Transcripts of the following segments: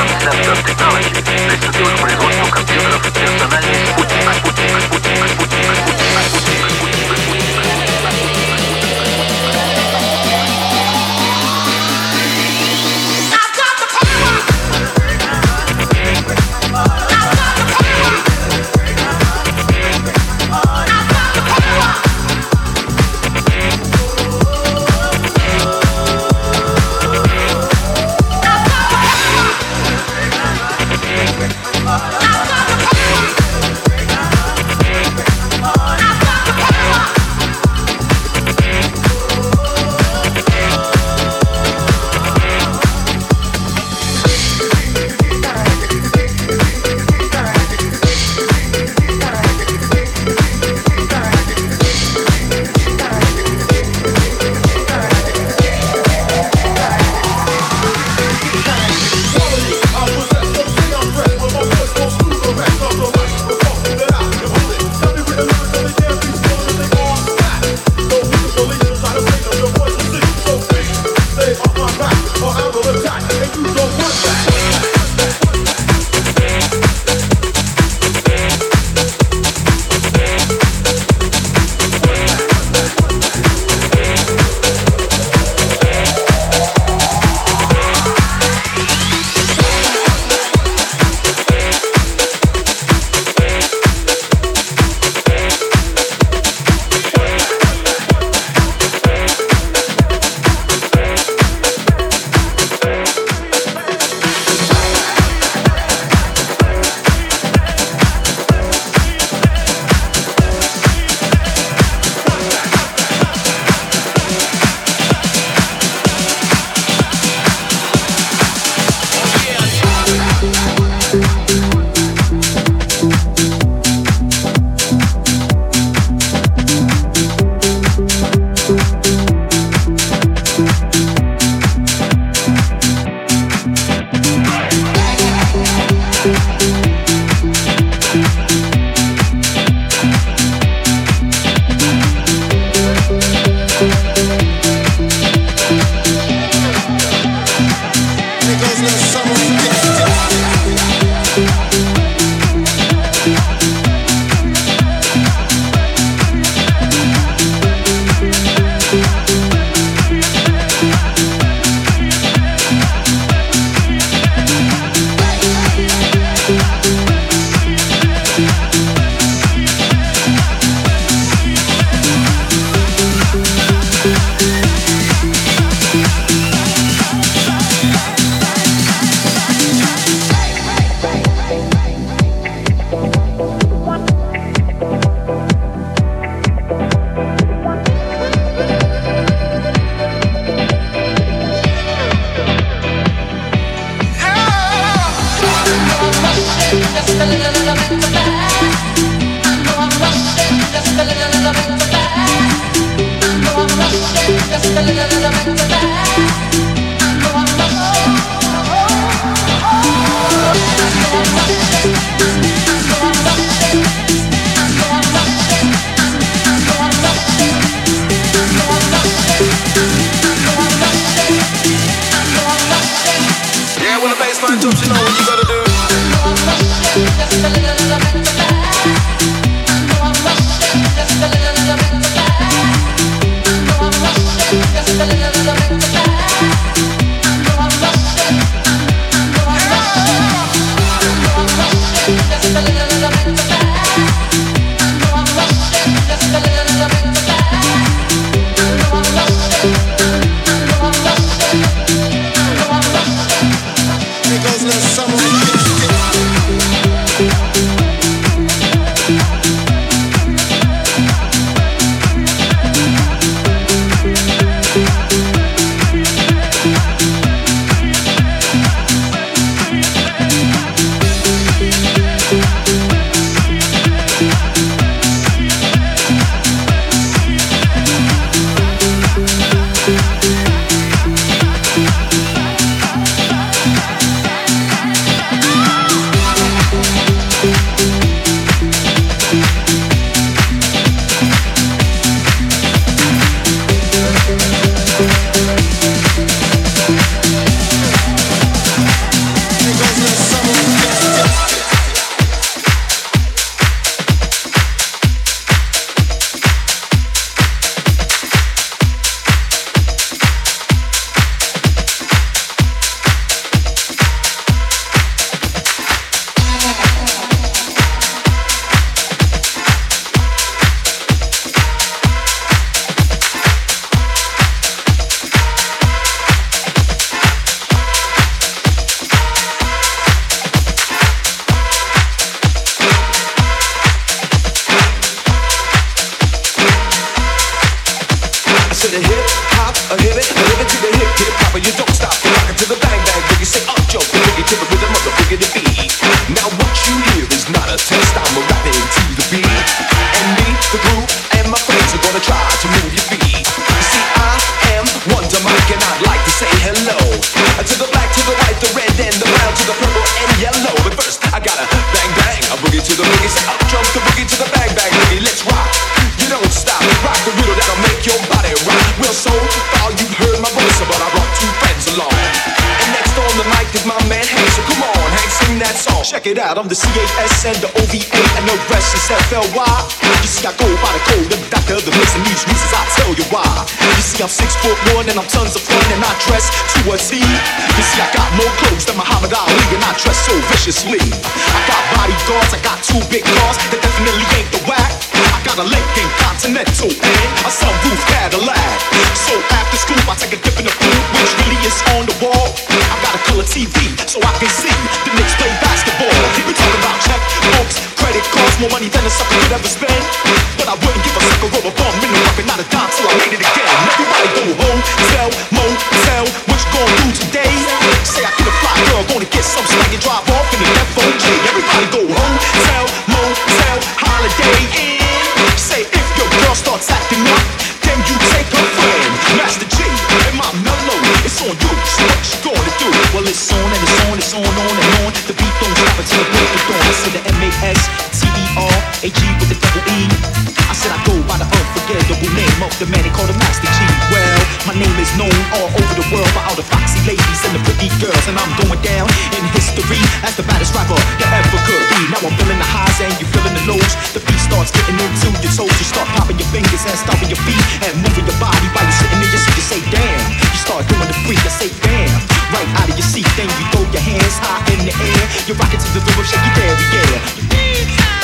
Центр технологий приступил к производству компьютеров «Персональный спутник». спутник, спутник. hit it, it to the hip, hip the. You don't out. I'm the CASN, the OVA and no rest is FLY. When you see I go by the code, every doctor that place, and these reasons, I tell you why. You see I'm six foot one and I'm tons of fun and I dress to a T. You see I got more clothes than Muhammad Ali and I dress so viciously. I got bodyguards, I got two big cars that definitely ain't the whack. I got a Lincoln Continental and a sunroof Cadillac. So after school, I take a dip in the pool, which really is on the wall. I got a color TV so I can see the Knicks play basketball. People talk about check more money than a sucker could ever spend. But I wouldn't give a sucker or a bum in the pocket, not a dime so I made it again. Everybody go home, sell, mo, sell. what you gonna do today? Say I get a fly girl, gonna get some swag and drive off in an FOJ. Everybody go home. the man they call the master G. Well, my name is known all over the world by all the foxy ladies and the pretty girls, and I'm going down in history as the baddest rapper that ever could be. Now I'm feeling the highs and you feeling the lows. The beat starts getting into your toes, you start popping your fingers and stomping your feet and moving your body while you're sitting in your seat. You say damn, you start doing the freak. I say damn, right out of your seat, then you throw your hands high in the air. You're rocking to the rhythm, shake your dairy, yeah.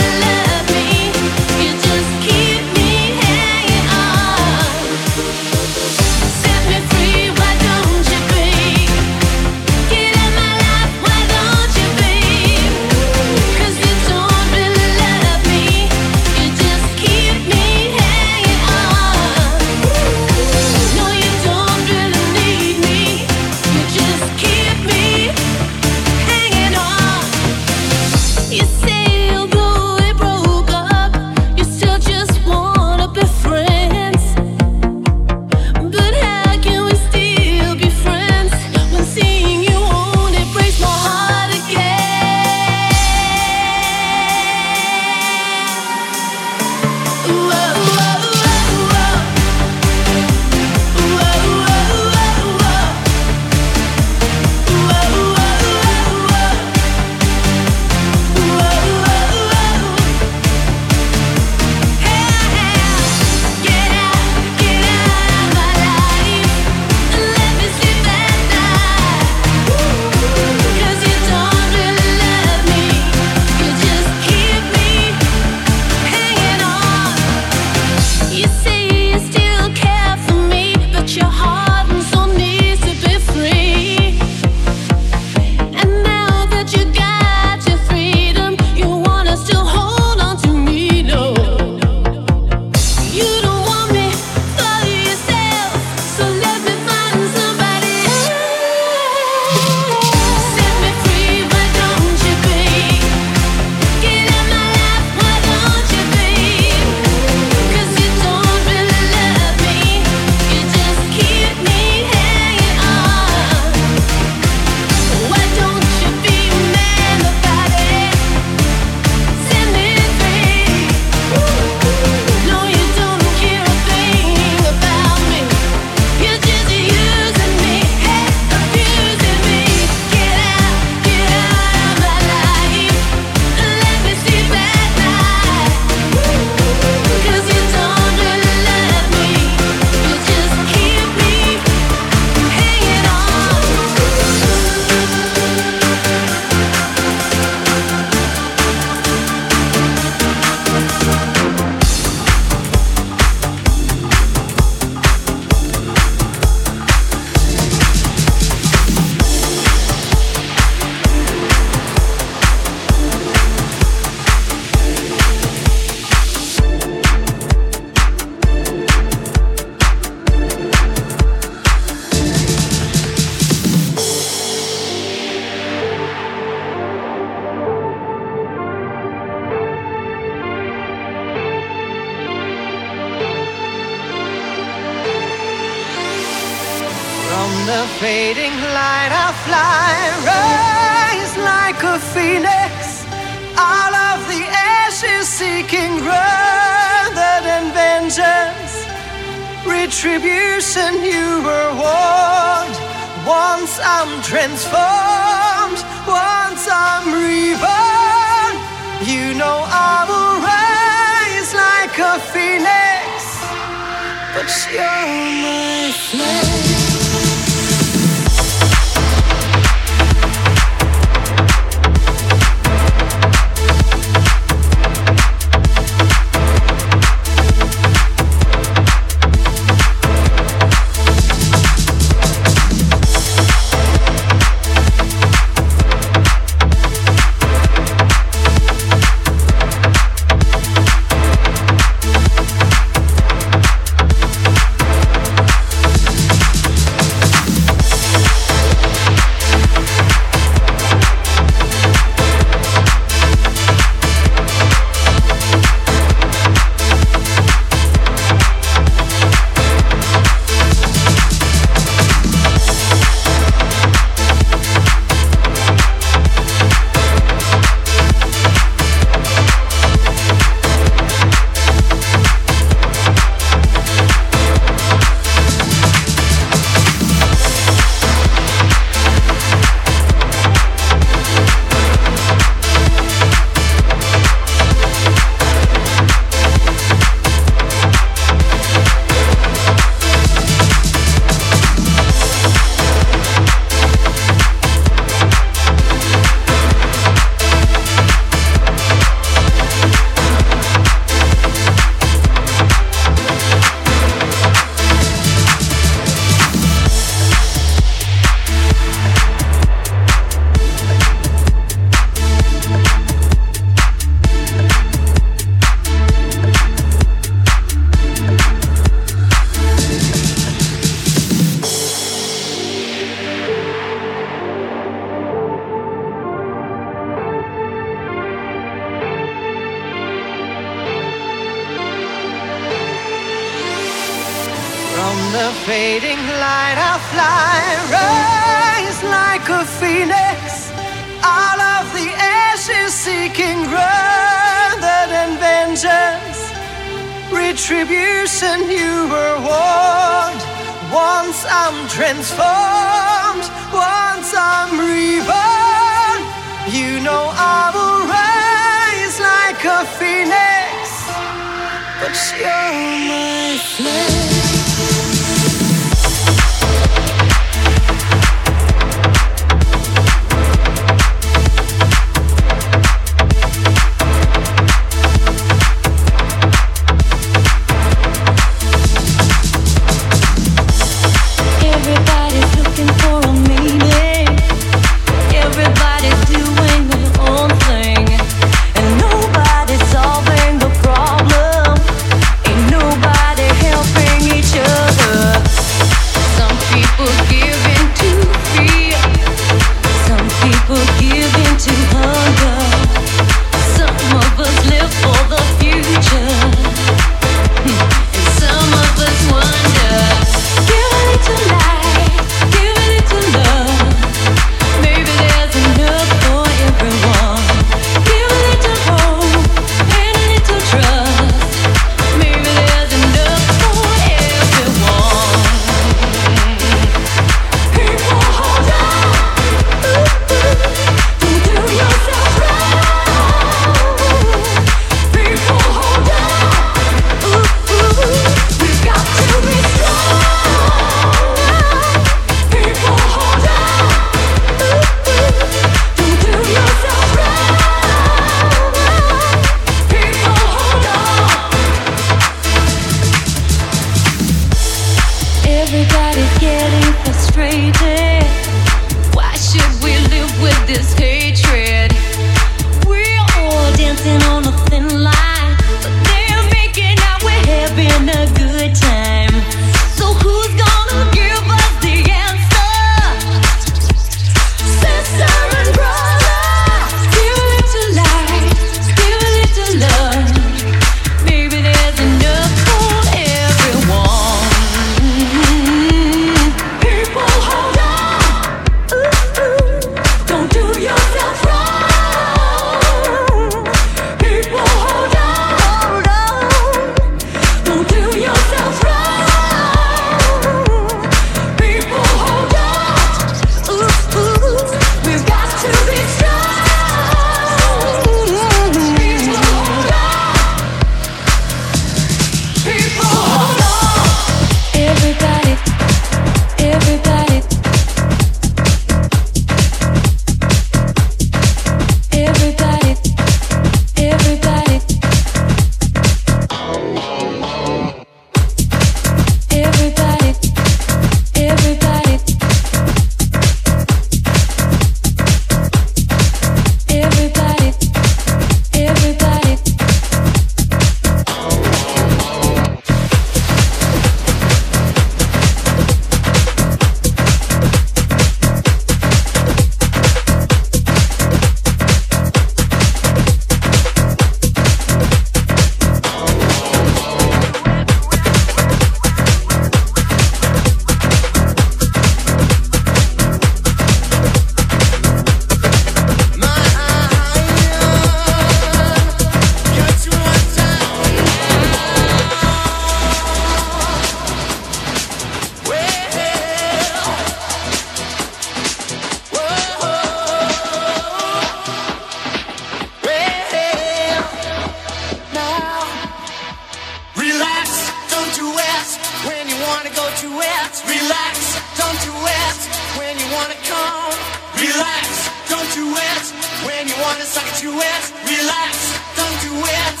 wanna go to it, relax, don't do it. When you wanna come, relax, don't do it. When you wanna suck it to it, relax, don't do it.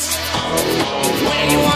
When you wanna